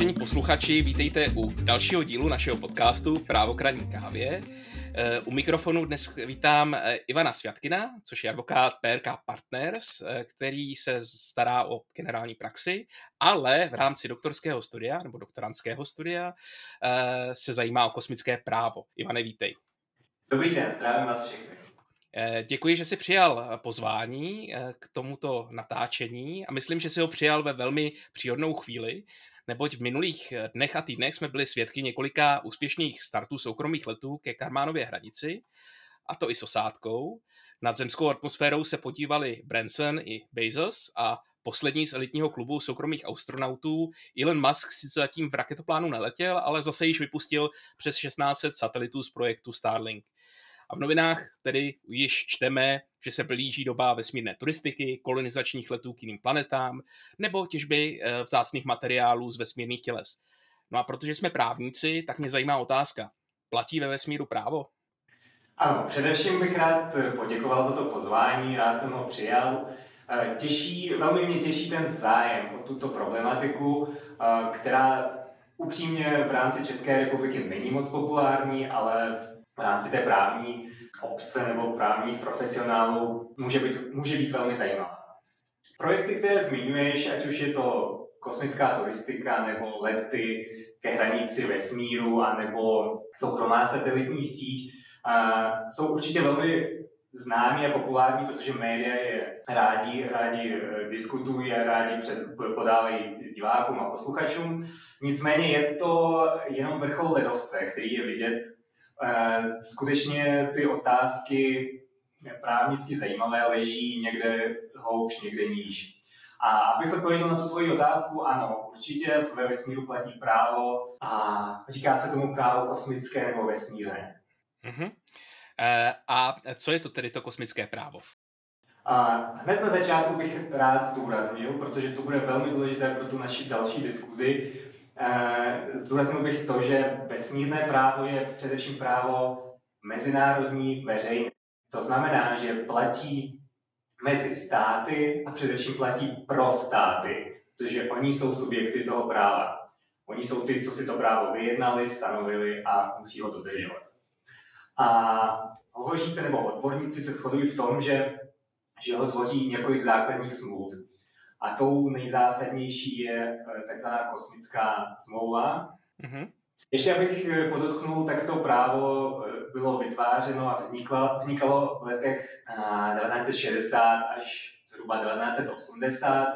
Vážení posluchači, vítejte u dalšího dílu našeho podcastu Právokraní kávě. Eh, u mikrofonu dnes vítám eh, Ivana Svatkina, což je advokát PRK Partners, eh, který se stará o generální praxi, ale v rámci doktorského studia nebo doktorantského studia se zajímá o kosmické právo. Ivane, vítej. Dobrý den, zdravím vás všechny. Děkuji, že jsi přijal pozvání k tomuto natáčení a myslím, že jsi ho přijal ve velmi příhodnou chvíli, neboť v minulých eh, dnech a týdnech jsme byli svědky několika úspěšných startů soukromých letů ke Karmánově hranici, a to i s osádkou. Nad zemskou atmosférou se podívali Branson i Bezos a poslední z elitního klubu soukromých astronautů Elon Musk sice zatím v raketoplánu neletěl, ale zase již vypustil přes 1600 satelitů z projektu Starlink. A v novinách tedy již čteme, že se blíží doba vesmírné turistiky, kolonizačních letů k jiným planetám nebo těžby eh, vzácných materiálů z vesmírných těles. No a protože jsme právníci, tak mě zajímá otázka. Platí ve vesmíru právo? Ano, především bych rád poděkoval za to pozvání, rád jsem ho přijal. Eh, těší, velmi mě těší ten zájem o tuto problematiku, eh, která upřímně v rámci České republiky není moc populární, ale v rámci té právní obce nebo právních profesionálů může být, může být velmi zajímavá. Projekty, které zmiňuješ, ať už je to kosmická turistika nebo lety ke hranici vesmíru a nebo soukromá satelitní síť, jsou určitě velmi známí a populární, protože média je rádi, rádi e, diskutují a rádi před, podávají divákům a posluchačům. Nicméně je to jenom vrchol ledovce, který je vidět skutečně ty otázky právnicky zajímavé leží někde houš, někde níž. A abych odpověděl na tu tvoji otázku, ano, určitě ve vesmíru platí právo a říká se tomu právo kosmické nebo vesmírné. Uh-huh. A co je to tedy to kosmické právo? A hned na začátku bych rád zdůraznil, protože to bude velmi důležité pro tu naši další diskuzi, Eh, zdůraznil bych to, že vesmírné právo je především právo mezinárodní veřejné. To znamená, že platí mezi státy a především platí pro státy, protože oni jsou subjekty toho práva. Oni jsou ty, co si to právo vyjednali, stanovili a musí ho dodržovat. A hovoří se, nebo odborníci se shodují v tom, že, že ho tvoří několik základních smluv. A tou nejzásadnější je eh, takzvaná kosmická smlouva. Mm-hmm. Ještě abych eh, podotknul, tak to právo eh, bylo vytvářeno a vzniklo, vznikalo v letech 1960 až zhruba 1980.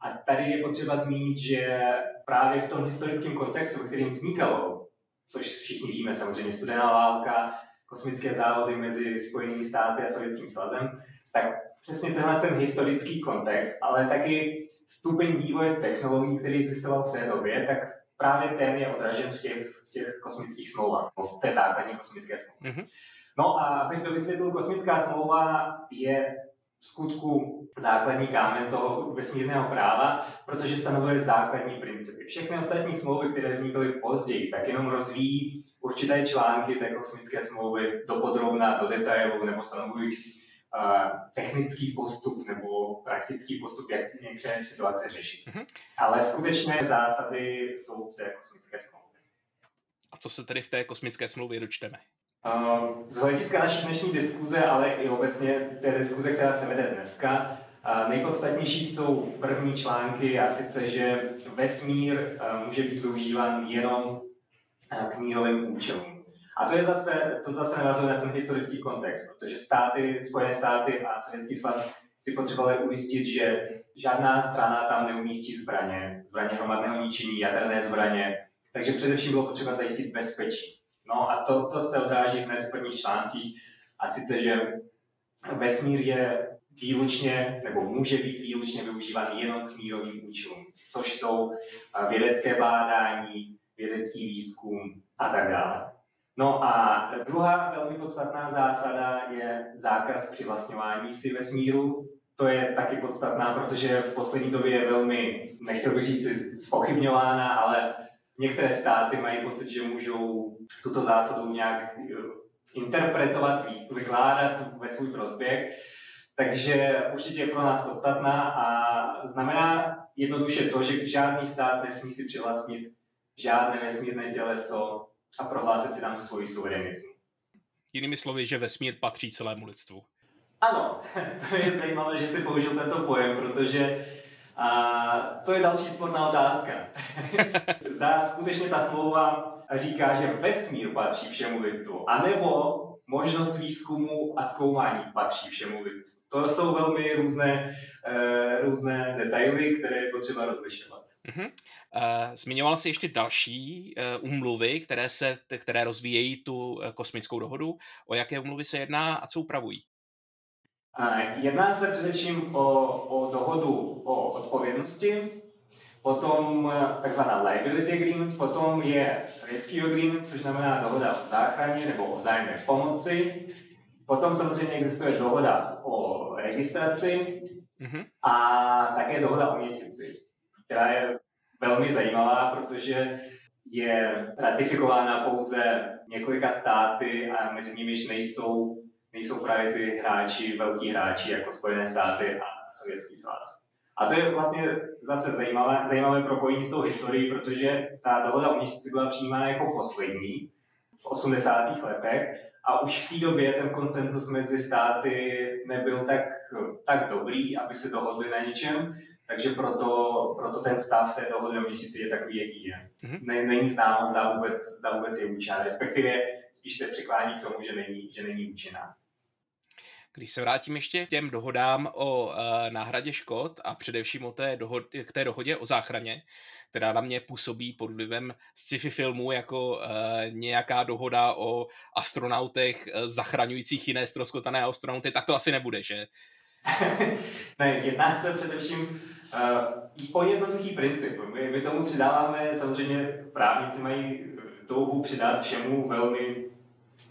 A tady je potřeba zmínit, že právě v tom historickém kontextu, v kterým vznikalo, což všichni víme, samozřejmě studená válka, kosmické závody mezi Spojenými státy a Sovětským svazem, tak přesně tenhle ten historický kontext, ale taky stupeň vývoje technologií, který existoval v té době, tak právě ten je odražen v těch, v těch kosmických smlouvách, v té základní kosmické smlouvě. Mm-hmm. No a abych to vysvětlil, kosmická smlouva je v skutku základní kámen toho vesmírného práva, protože stanovuje základní principy. Všechny ostatní smlouvy, které vznikly později, tak jenom rozvíjí určité články té kosmické smlouvy do podrobna, do detailu, nebo stanovují technický postup nebo praktický postup, jak některé situace řešit. Mm-hmm. Ale skutečné zásady jsou v té kosmické smlouvě. A co se tedy v té kosmické smlouvě dočteme? z hlediska naší dnešní diskuze, ale i obecně té diskuze, která se vede dneska, nejpodstatnější jsou první články a sice, že vesmír může být využíván jenom k mírovým účelům. A to je zase, to zase navazuje na ten historický kontext, protože státy, Spojené státy a Sovětský svaz si potřebovali ujistit, že žádná strana tam neumístí zbraně, zbraně hromadného ničení, jaderné zbraně, takže především bylo potřeba zajistit bezpečí. No a to, to se odráží hned v prvních článcích, a sice, že vesmír je výlučně, nebo může být výlučně využíván jenom k mírovým účelům, což jsou vědecké bádání, vědecký výzkum a tak dále. No a druhá velmi podstatná zásada je zákaz přivlastňování si vesmíru. To je taky podstatná, protože v poslední době je velmi, nechtěl bych říct, spochybňována, ale některé státy mají pocit, že můžou tuto zásadu nějak eh, interpretovat, vykládat ve svůj prospěch. Takže určitě je pro nás podstatná a znamená jednoduše to, že žádný stát nesmí si přivlastnit žádné vesmírné těleso a prohlásit si tam svoji suverenitu. Jinými slovy, že vesmír patří celému lidstvu. Ano, to je zajímavé, že si použil tento pojem, protože a to je další sporná otázka. Zdá skutečně ta smlouva říká, že vesmír patří všemu lidstvu, anebo možnost výzkumu a zkoumání patří všemu lidstvu. To jsou velmi různé, uh, různé detaily, které je potřeba rozlišovat. Uh-huh. Uh, zmiňoval jsi ještě další umluvy, které, se, které rozvíjejí tu kosmickou dohodu. O jaké umluvy se jedná a co upravují? Jedná se především o, o dohodu o odpovědnosti, potom takzvaná liability agreement, potom je rescue agreement, což znamená dohoda o záchraně nebo o vzájemné pomoci, potom samozřejmě existuje dohoda o registraci mm-hmm. a také dohoda o měsíci, která je velmi zajímavá, protože je ratifikována pouze několika státy a mezi nimiž nejsou nejsou právě ty hráči, velký hráči jako Spojené státy a Sovětský svaz. A to je vlastně zase zajímavé, zajímavé propojení s tou historií, protože ta dohoda o měsíci byla přijímána jako poslední v 80. letech a už v té době ten konsenzus mezi státy nebyl tak, tak dobrý, aby se dohodli na něčem, takže proto, proto ten stav té dohody o měsíci je takový, jaký je. Mm-hmm. Není známo, zda vůbec, zda vůbec je účinná, respektive spíš se přiklání k tomu, že není, že není účinná. Když se vrátím ještě k těm dohodám o uh, náhradě škod a především o té dohod, k té dohodě o záchraně, která na mě působí pod vlivem sci-fi filmů jako uh, nějaká dohoda o astronautech uh, zachraňujících jiné stroskotané astronauty, tak to asi nebude, že? ne, jedná se především uh, o jednoduchý princip. My, my tomu přidáváme, samozřejmě právníci mají touhu přidat všemu velmi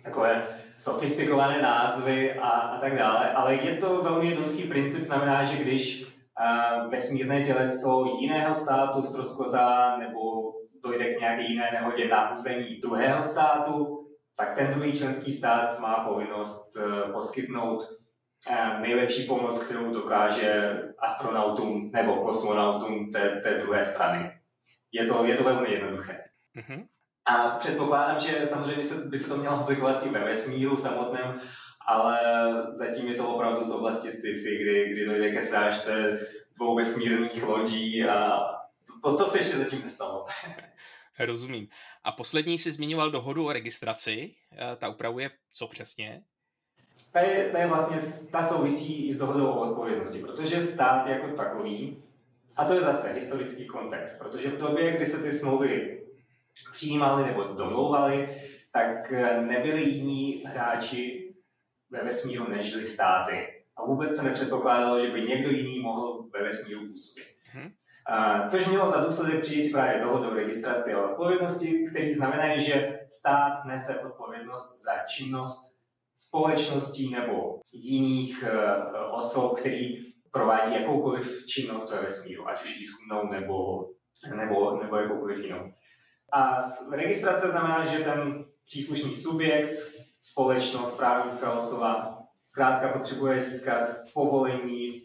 takové sofistikované názvy a, a tak dále, ale je to velmi jednoduchý princip, znamená, že když uh, vesmírné těleso jiného státu ztroskotá nebo dojde k nějaké jiné nehodě na území druhého státu, tak ten druhý členský stát má povinnost uh, poskytnout uh, nejlepší pomoc, kterou dokáže astronautům nebo kosmonautům té, té druhé strany. Je to, je to velmi jednoduché. Mm-hmm. A předpokládám, že samozřejmě se, by se to mělo aplikovat i ve vesmíru samotném, ale zatím je to opravdu z oblasti sci-fi, kdy, kdy dojde ke strážce dvou vesmírných lodí a to, to, to se ještě zatím nestalo. Rozumím. A poslední si zmiňoval dohodu o registraci. Eh, ta upravuje co přesně? Ta je, ta je vlastně, ta souvisí i s dohodou o odpovědnosti, protože stát jako takový, a to je zase historický kontext, protože v době, kdy se ty smlouvy přijímali nebo domlouvali, tak eh, nebyli jiní hráči ve vesmíru než státy. A vůbec se nepředpokládalo, že by někdo jiný mohl ve vesmíru působit. Hmm. Což mělo za důsledek přijít právě dohodu o registraci a odpovědnosti, který znamená, že stát nese odpovědnost za činnost společností nebo jiných eh, osob, který provádí jakoukoliv činnost ve vesmíru, ať už výzkumnou nebo, nebo, nebo jakoukoliv jinou. A registrace znamená, že ten příslušný subjekt, společnost, právnická osoba, zkrátka potřebuje získat povolení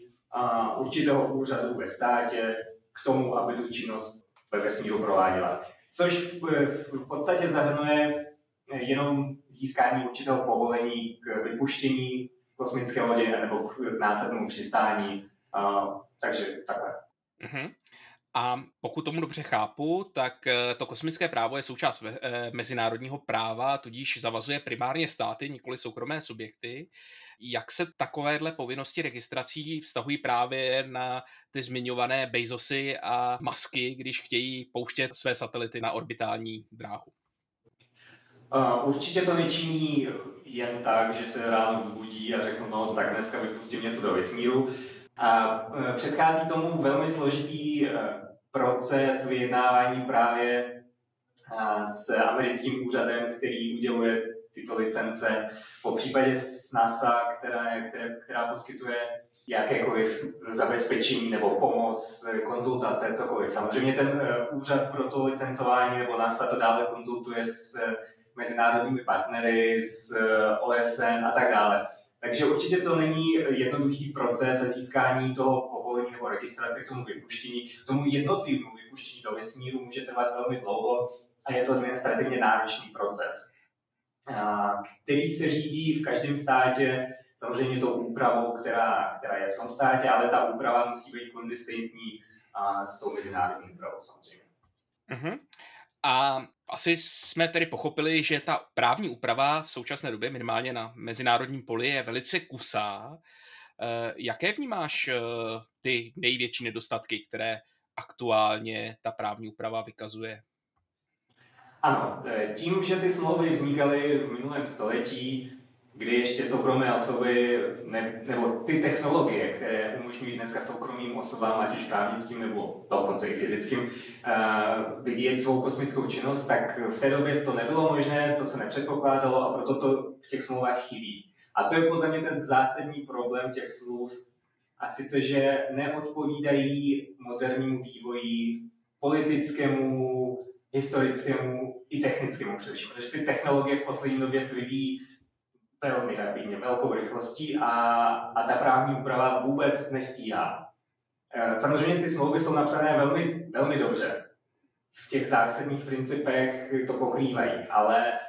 určitého úřadu ve státě k tomu, aby tu činnost ve vesmíru prováděla. Což v, podstatě zahrnuje jenom získání určitého povolení k vypuštění kosmické lodě nebo k následnému přistání. Takže takhle. Mm-hmm. A pokud tomu dobře chápu, tak eh, to kosmické právo je součást eh, mezinárodního práva, tudíž zavazuje primárně státy, nikoli soukromé subjekty. Jak se takovéhle povinnosti registrací vztahují právě na ty zmiňované Bezosy a Masky, když chtějí pouštět své satelity na orbitální dráhu? určitě to nečiní jen tak, že se ráno vzbudí a řeknu, no tak dneska vypustím něco do vesmíru. A eh, předchází tomu velmi složitý proces vyjednávání právě s americkým úřadem, který uděluje tyto licence, po případě s NASA, která, která, která poskytuje jakékoliv zabezpečení nebo pomoc, konzultace, cokoliv. Samozřejmě ten e, úřad pro to licencování nebo NASA to dále konzultuje s mezinárodními partnery, s e, OSN a tak dále. Takže určitě to není jednoduchý proces získání toho registrace, k tomu vypuštění, k tomu jednotlivému vypuštění do vesmíru může trvat velmi dlouho a je to administrativně náročný proces, který se řídí v každém státě samozřejmě tou úpravou, která, která je v tom státě, ale ta úprava musí být konzistentní s tou mezinárodní úpravou samozřejmě. Uh-huh. A asi jsme tedy pochopili, že ta právní úprava v současné době minimálně na mezinárodním poli je velice kusá. Eh, jaké vnímáš eh, ty největší nedostatky, které aktuálně ta právní úprava vykazuje? Ano, eh, tím, že ty smlouvy vznikaly v minulém století, kdy ještě soukromé osoby, ne, nebo ty technologie, které umožňují dneska soukromým osobám, ať už právnickým nebo dokonce i fyzickým, vyvíjet svou kosmickou činnost, tak v té době to nebylo možné, to se nepředpokládalo a proto to v těch smlouvách chybí. A to je podle mě ten zásadní problém těch smluv, a sice, že neodpovídají modernímu vývoji, politickému, historickému i technickému především, protože ty technologie v poslední době se vyvíjí velmi rapidně, velkou rychlostí a, a ta právní úprava vůbec nestíhá. E, samozřejmě ty smlouvy jsou napsané velmi, velmi dobře. V těch zásadních principech to pokrývají, ale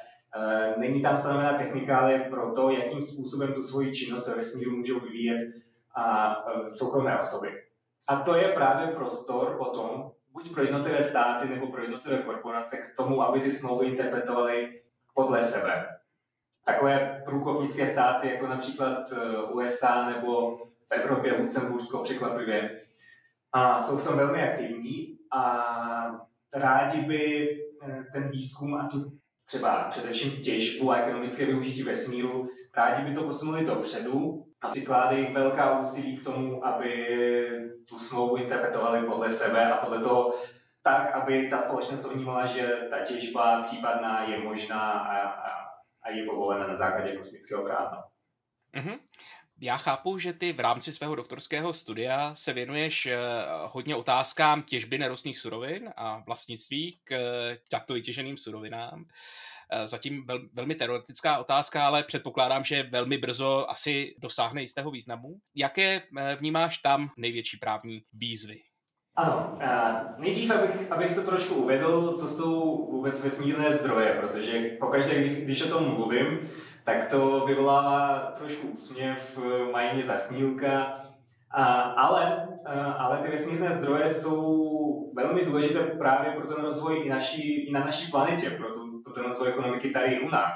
není tam stanovená technikálie pro to, jakým způsobem tu svoji činnost ve vesmíru můžou vyvíjet a e, soukromé osoby. A to je právě prostor potom, buď pro jednotlivé státy nebo pro jednotlivé korporace k tomu, aby ty smlouvy interpretovaly podle sebe takové průkopnické státy, jako například eh, USA nebo v Evropě Lucembursko překvapivě, a jsou v tom velmi aktivní a rádi by eh, ten výzkum a tu třeba především těžbu a ekonomické využití vesmíru, rádi by to posunuli dopředu a přikládají velká úsilí k tomu, aby tu smlouvu interpretovali podle sebe a podle toho tak, aby ta společnost to vnímala, že ta těžba případná je možná a, a a je povolena na základě kosmického práva. Mm-hmm. Já chápu, že ty v rámci svého doktorského studia se věnuješ eh, hodně otázkám těžby nerostných surovin a vlastnictví k takto vytěženým surovinám. Eh, zatím vel, velmi teoretická otázka, ale předpokládám, že velmi brzo asi dosáhne jistého významu. Jaké eh, vnímáš tam největší právní výzvy? Ano, nejdřív, abych, abych to trošku uvedl, co jsou vůbec vesmírné zdroje, protože pokaždé, když o tom mluvím, tak to vyvolává trošku úsměv, mají mě zasnílka, a, ale, a, ale ty vesmírné zdroje jsou velmi důležité právě pro ten rozvoj i, naší, i na naší planetě, pro, tu, pro ten rozvoj ekonomiky tady u nás.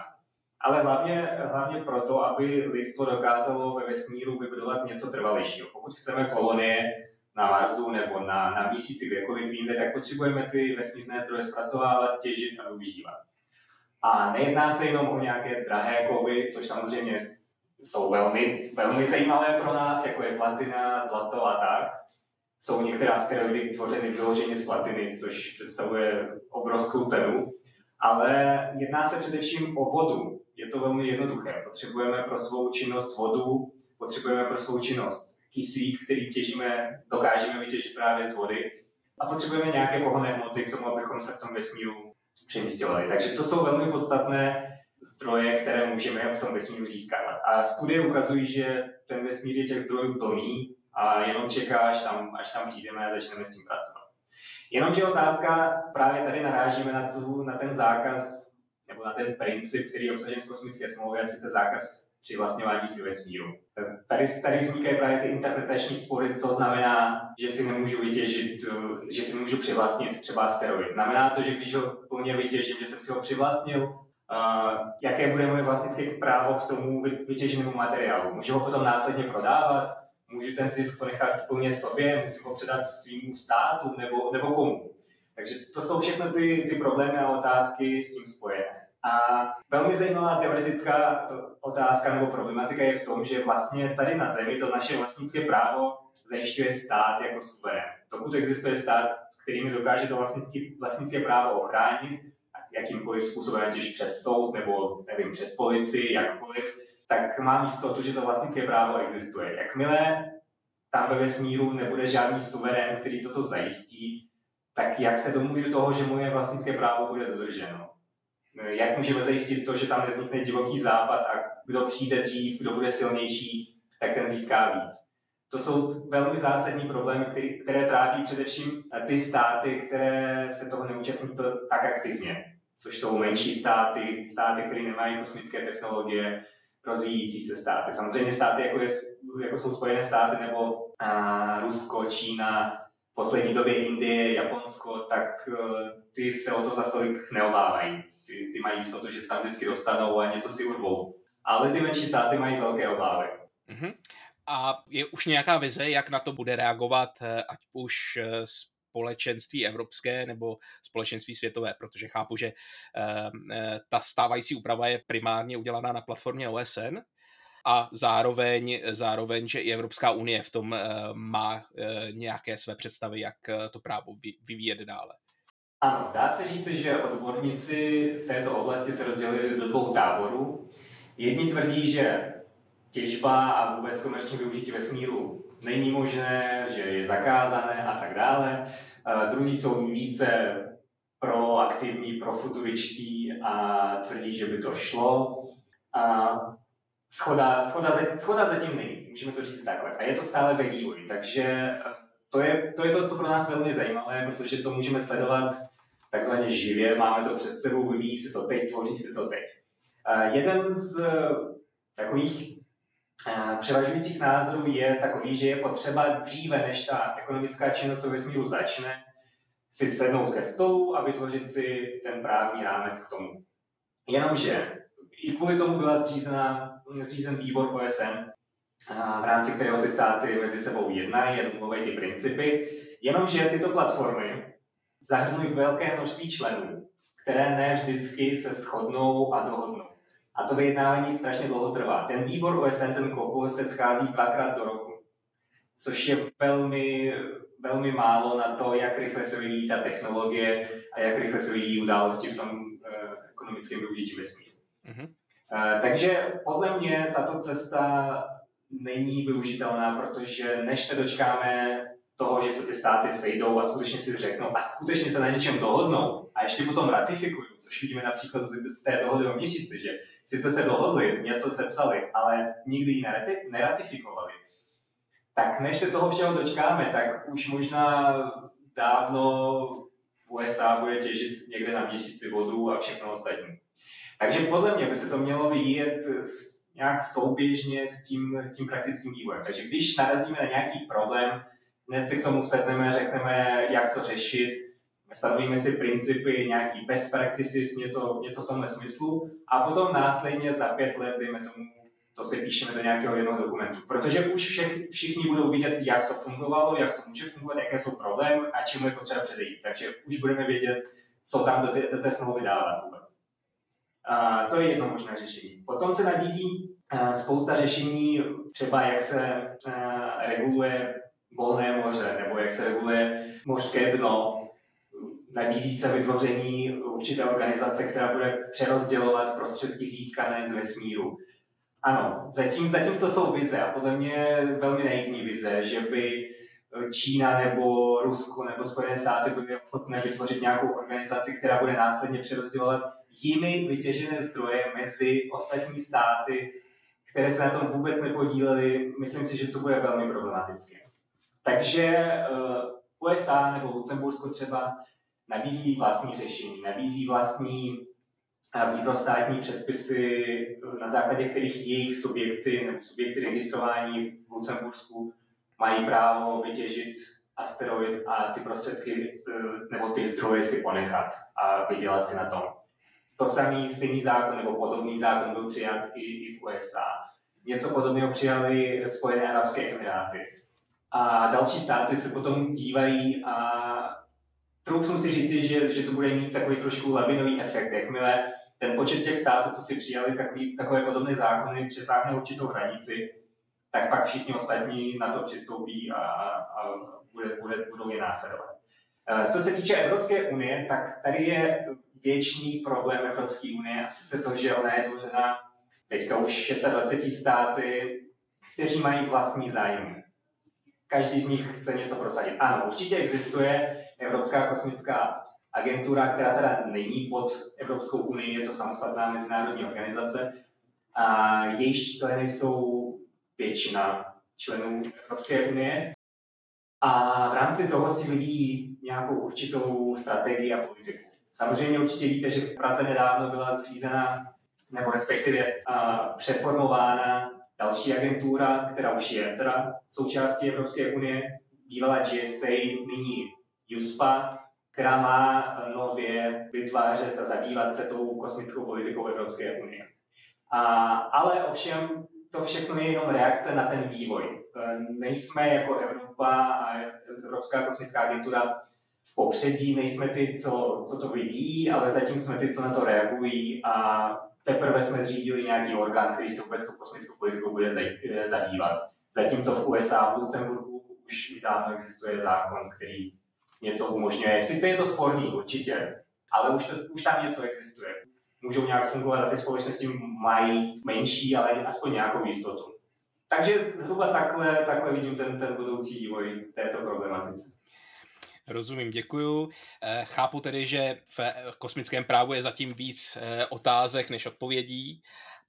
Ale hlavně, hlavně proto, aby lidstvo dokázalo ve vesmíru vybudovat něco trvalejšího. Pokud chceme kolonie, na Marsu nebo na, na měsíci, kdekoliv jinde, tak potřebujeme ty vesmírné zdroje zpracovávat, těžit a využívat. A nejedná se jenom o nějaké drahé kovy, což samozřejmě jsou velmi, velmi zajímavé pro nás, jako je platina, zlato a tak. Jsou některé asteroidy tvořeny vyloženě z platiny, což představuje obrovskou cenu. Ale jedná se především o vodu. Je to velmi jednoduché. Potřebujeme pro svou činnost vodu, potřebujeme pro svou činnost kyslík, který těžíme, dokážeme vytěžit právě z vody a potřebujeme nějaké pohonné hmoty k tomu, abychom se v tom vesmíru přemístěvali. Takže to jsou velmi podstatné zdroje, které můžeme v tom vesmíru získávat. A studie ukazují, že ten vesmír je těch zdrojů plný a jenom čeká, až tam, až tam přijdeme a začneme s tím pracovat. Jenomže otázka, právě tady narážíme na, tu, na ten zákaz, nebo na ten princip, který je obsažen v kosmické smlouvě, a sice zákaz přivlastňování si vesmíru. Tady, tady vznikají právě ty interpretační spory, co znamená, že si nemůžu vytěžit, že si můžu přivlastnit třeba asteroid. Znamená to, že když ho plně vytěžím, že jsem si ho přivlastnil, uh, jaké bude moje vlastnické právo k tomu vytěženému materiálu. Můžu ho potom následně prodávat, můžu ten zisk ponechat plně sobě, musím ho předat svým státu nebo, nebo komu. Takže to jsou všechno ty, ty problémy a otázky s tím spojené. A velmi zajímavá teoretická otázka nebo problematika je v tom, že vlastně tady na Zemi to naše vlastnické právo zajišťuje stát jako suverén. Dokud existuje stát, který mi dokáže to vlastnické, vlastnické právo ochránit, jakýmkoliv způsobem, ať přes soud nebo nevím, přes policii, jakkoliv, tak mám jistotu, že to vlastnické právo existuje. Jakmile tam ve vesmíru nebude žádný suverén, který toto zajistí, tak jak se domůžu toho, že moje vlastnické právo bude dodrženo? Jak můžeme zajistit to, že tam nevznikne divoký západ a kdo přijde dřív, kdo bude silnější, tak ten získá víc. To jsou velmi zásadní problémy, které, které trápí především ty státy, které se toho neúčastní to tak aktivně, což jsou menší státy, státy, které nemají kosmické technologie, rozvíjící se státy. Samozřejmě státy, jako, je, jako jsou Spojené státy nebo a, Rusko, Čína, poslední době Indie, Japonsko, tak uh, ty se o to za stolik neobávají. Ty, ty mají jistotu, že se tam vždycky dostanou a něco si urvou. Ale ty menší státy mají velké obávy. Mm-hmm. A je už nějaká vize, jak na to bude reagovat, eh, ať už eh, společenství evropské nebo společenství světové, protože chápu, že ta stávající úprava je primárně udělaná na platformě OSN, a zároveň, zároveň, že i Evropská unie v tom má nějaké své představy, jak to právo vyvíjet dále. Ano, dá se říct, že odborníci v této oblasti se rozdělili do dvou táborů. Jedni tvrdí, že těžba a vůbec komerční využití vesmíru není možné, že je zakázané a tak dále. Druzí jsou více proaktivní, profuturičtí a tvrdí, že by to šlo. A schoda, schoda, schoda zatím není, můžeme to říct takhle. A je to stále ve vývoji, takže to je, to je to, co pro nás velmi zajímavé, protože to můžeme sledovat takzvaně živě, máme to před sebou, vyvíjí se to teď, tvoří se to teď. Jeden z takových převažujících názorů je takový, že je potřeba dříve, než ta ekonomická činnost ve vesmíru začne, si sednout ke stolu a vytvořit si ten právní rámec k tomu. Jenomže i kvůli tomu byla zřízena, zřízen výbor OSN, v rámci kterého ty státy mezi sebou jednají a domluvají ty principy, jenomže tyto platformy zahrnují velké množství členů, které ne vždycky se shodnou a dohodnou. A to vyjednávání strašně dlouho trvá. Ten výbor OSN, ten KOPU, se schází dvakrát do roku, což je velmi, velmi málo na to, jak rychle se vyvíjí ta technologie a jak rychle se vyvíjí události v tom uh, ekonomickém využití vesmíru. Mm-hmm. Uh, takže podle mě tato cesta není využitelná, protože než se dočkáme toho, že se ty státy sejdou a skutečně si řeknou a skutečně se na něčem dohodnou a ještě potom ratifikují, což vidíme například té dohody o měsíci, že sice se dohodli, něco sepsali, ale nikdy ji neratifikovali. Tak než se toho všeho dočkáme, tak už možná dávno USA bude těžit někde na měsíci vodu a všechno ostatní. Takže podle mě by se to mělo vyvíjet nějak souběžně s tím, s tím praktickým vývojem. Takže když narazíme na nějaký problém, hned si k tomu sedneme, řekneme, jak to řešit, stanovíme si principy, nějaký best practices, něco, něco v tomhle smyslu a potom následně za pět let, dejme tomu, to si píšeme do nějakého jednoho dokumentu. Protože už všech, všichni budou vidět, jak to fungovalo, jak to může fungovat, jaké jsou problémy a čemu je potřeba předejít. Takže už budeme vědět, co tam do té, do té smlouvy dávat vůbec. To je jedno možné řešení. Potom se nabízí spousta řešení, třeba jak se reguluje volné moře, nebo jak se reguluje mořské dno. Nabízí se vytvoření určité organizace, která bude přerozdělovat prostředky získané z vesmíru. Ano, zatím, zatím to jsou vize a podle mě velmi naivní vize, že by Čína nebo Rusko nebo Spojené státy byly ochotné vytvořit nějakou organizaci, která bude následně přerozdělovat jimi vytěžené zdroje mezi ostatní státy, které se na tom vůbec nepodílely. Myslím si, že to bude velmi problematické. Takže eh, USA nebo Lucembursko třeba nabízí vlastní řešení, nabízí vlastní eh, vnitrostátní předpisy, na základě kterých jejich subjekty nebo subjekty registrování v Lucembursku mají právo vytěžit asteroid a ty prostředky eh, nebo ty zdroje si ponechat a vydělat si na tom. To samý stejný zákon nebo podobný zákon byl přijat i, i v USA. Něco podobného přijali Spojené arabské emiráty. A další státy se potom dívají a troufnu si říci, že, že to bude mít takový trošku labinový efekt. Jakmile ten počet těch států, co si přijali takový, takové podobné zákony, přesáhne určitou hranici, tak pak všichni ostatní na to přistoupí a, a bude, bude, budou je následovat. Eh, co se týče Evropské unie, tak tady je věčný problém Evropské unie a sice to, že ona je tvořena teďka už 26 státy, kteří mají vlastní zájmy. Každý z nich chce něco prosadit. Ano, určitě existuje Evropská kosmická agentura, která teda není pod Evropskou unii, je to samostatná mezinárodní organizace a jejíž členy jsou většina členů Evropské unie. A v rámci toho si vyvíjí nějakou určitou strategii a politiku. Samozřejmě určitě víte, že v Praze nedávno byla zřízena, nebo respektive uh, přeformována další agentura, která už je teda součástí Evropské unie, bývala GSA, nyní USPA, která má nově vytvářet a zabývat se tou kosmickou politikou Evropské unie. A, ale ovšem to všechno je jenom reakce na ten vývoj. Nejsme jako Evropa a Evropská kosmická agentura v popředí, nejsme ty, co, co to vyvíjí, ale zatím jsme ty, co na to reagují a teprve jsme zřídili nějaký orgán, který se vůbec tu kosmickou politikou bude zabývat. Zatímco v USA, v Lucemburku už dávno existuje zákon, který něco umožňuje. Sice je to sporný, určitě, ale už, to, už tam něco existuje. Můžou nějak fungovat a ty společnosti mají menší, ale aspoň nějakou jistotu. Takže zhruba takhle, takhle vidím ten, ten budoucí vývoj této problematice. Rozumím, děkuju. Eh, chápu tedy, že v kosmickém právu je zatím víc eh, otázek než odpovědí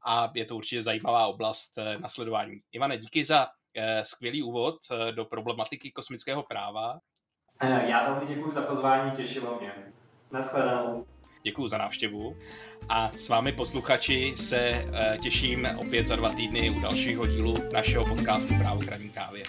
a je to určitě zajímavá oblast eh, nasledování. Ivane, díky za skvělý úvod do problematiky kosmického práva. Já velmi děkuji za pozvání, těšilo mě. Naschledanou. Děkuji za návštěvu a s vámi posluchači se těším opět za dva týdny u dalšího dílu našeho podcastu Právo kraní kávě.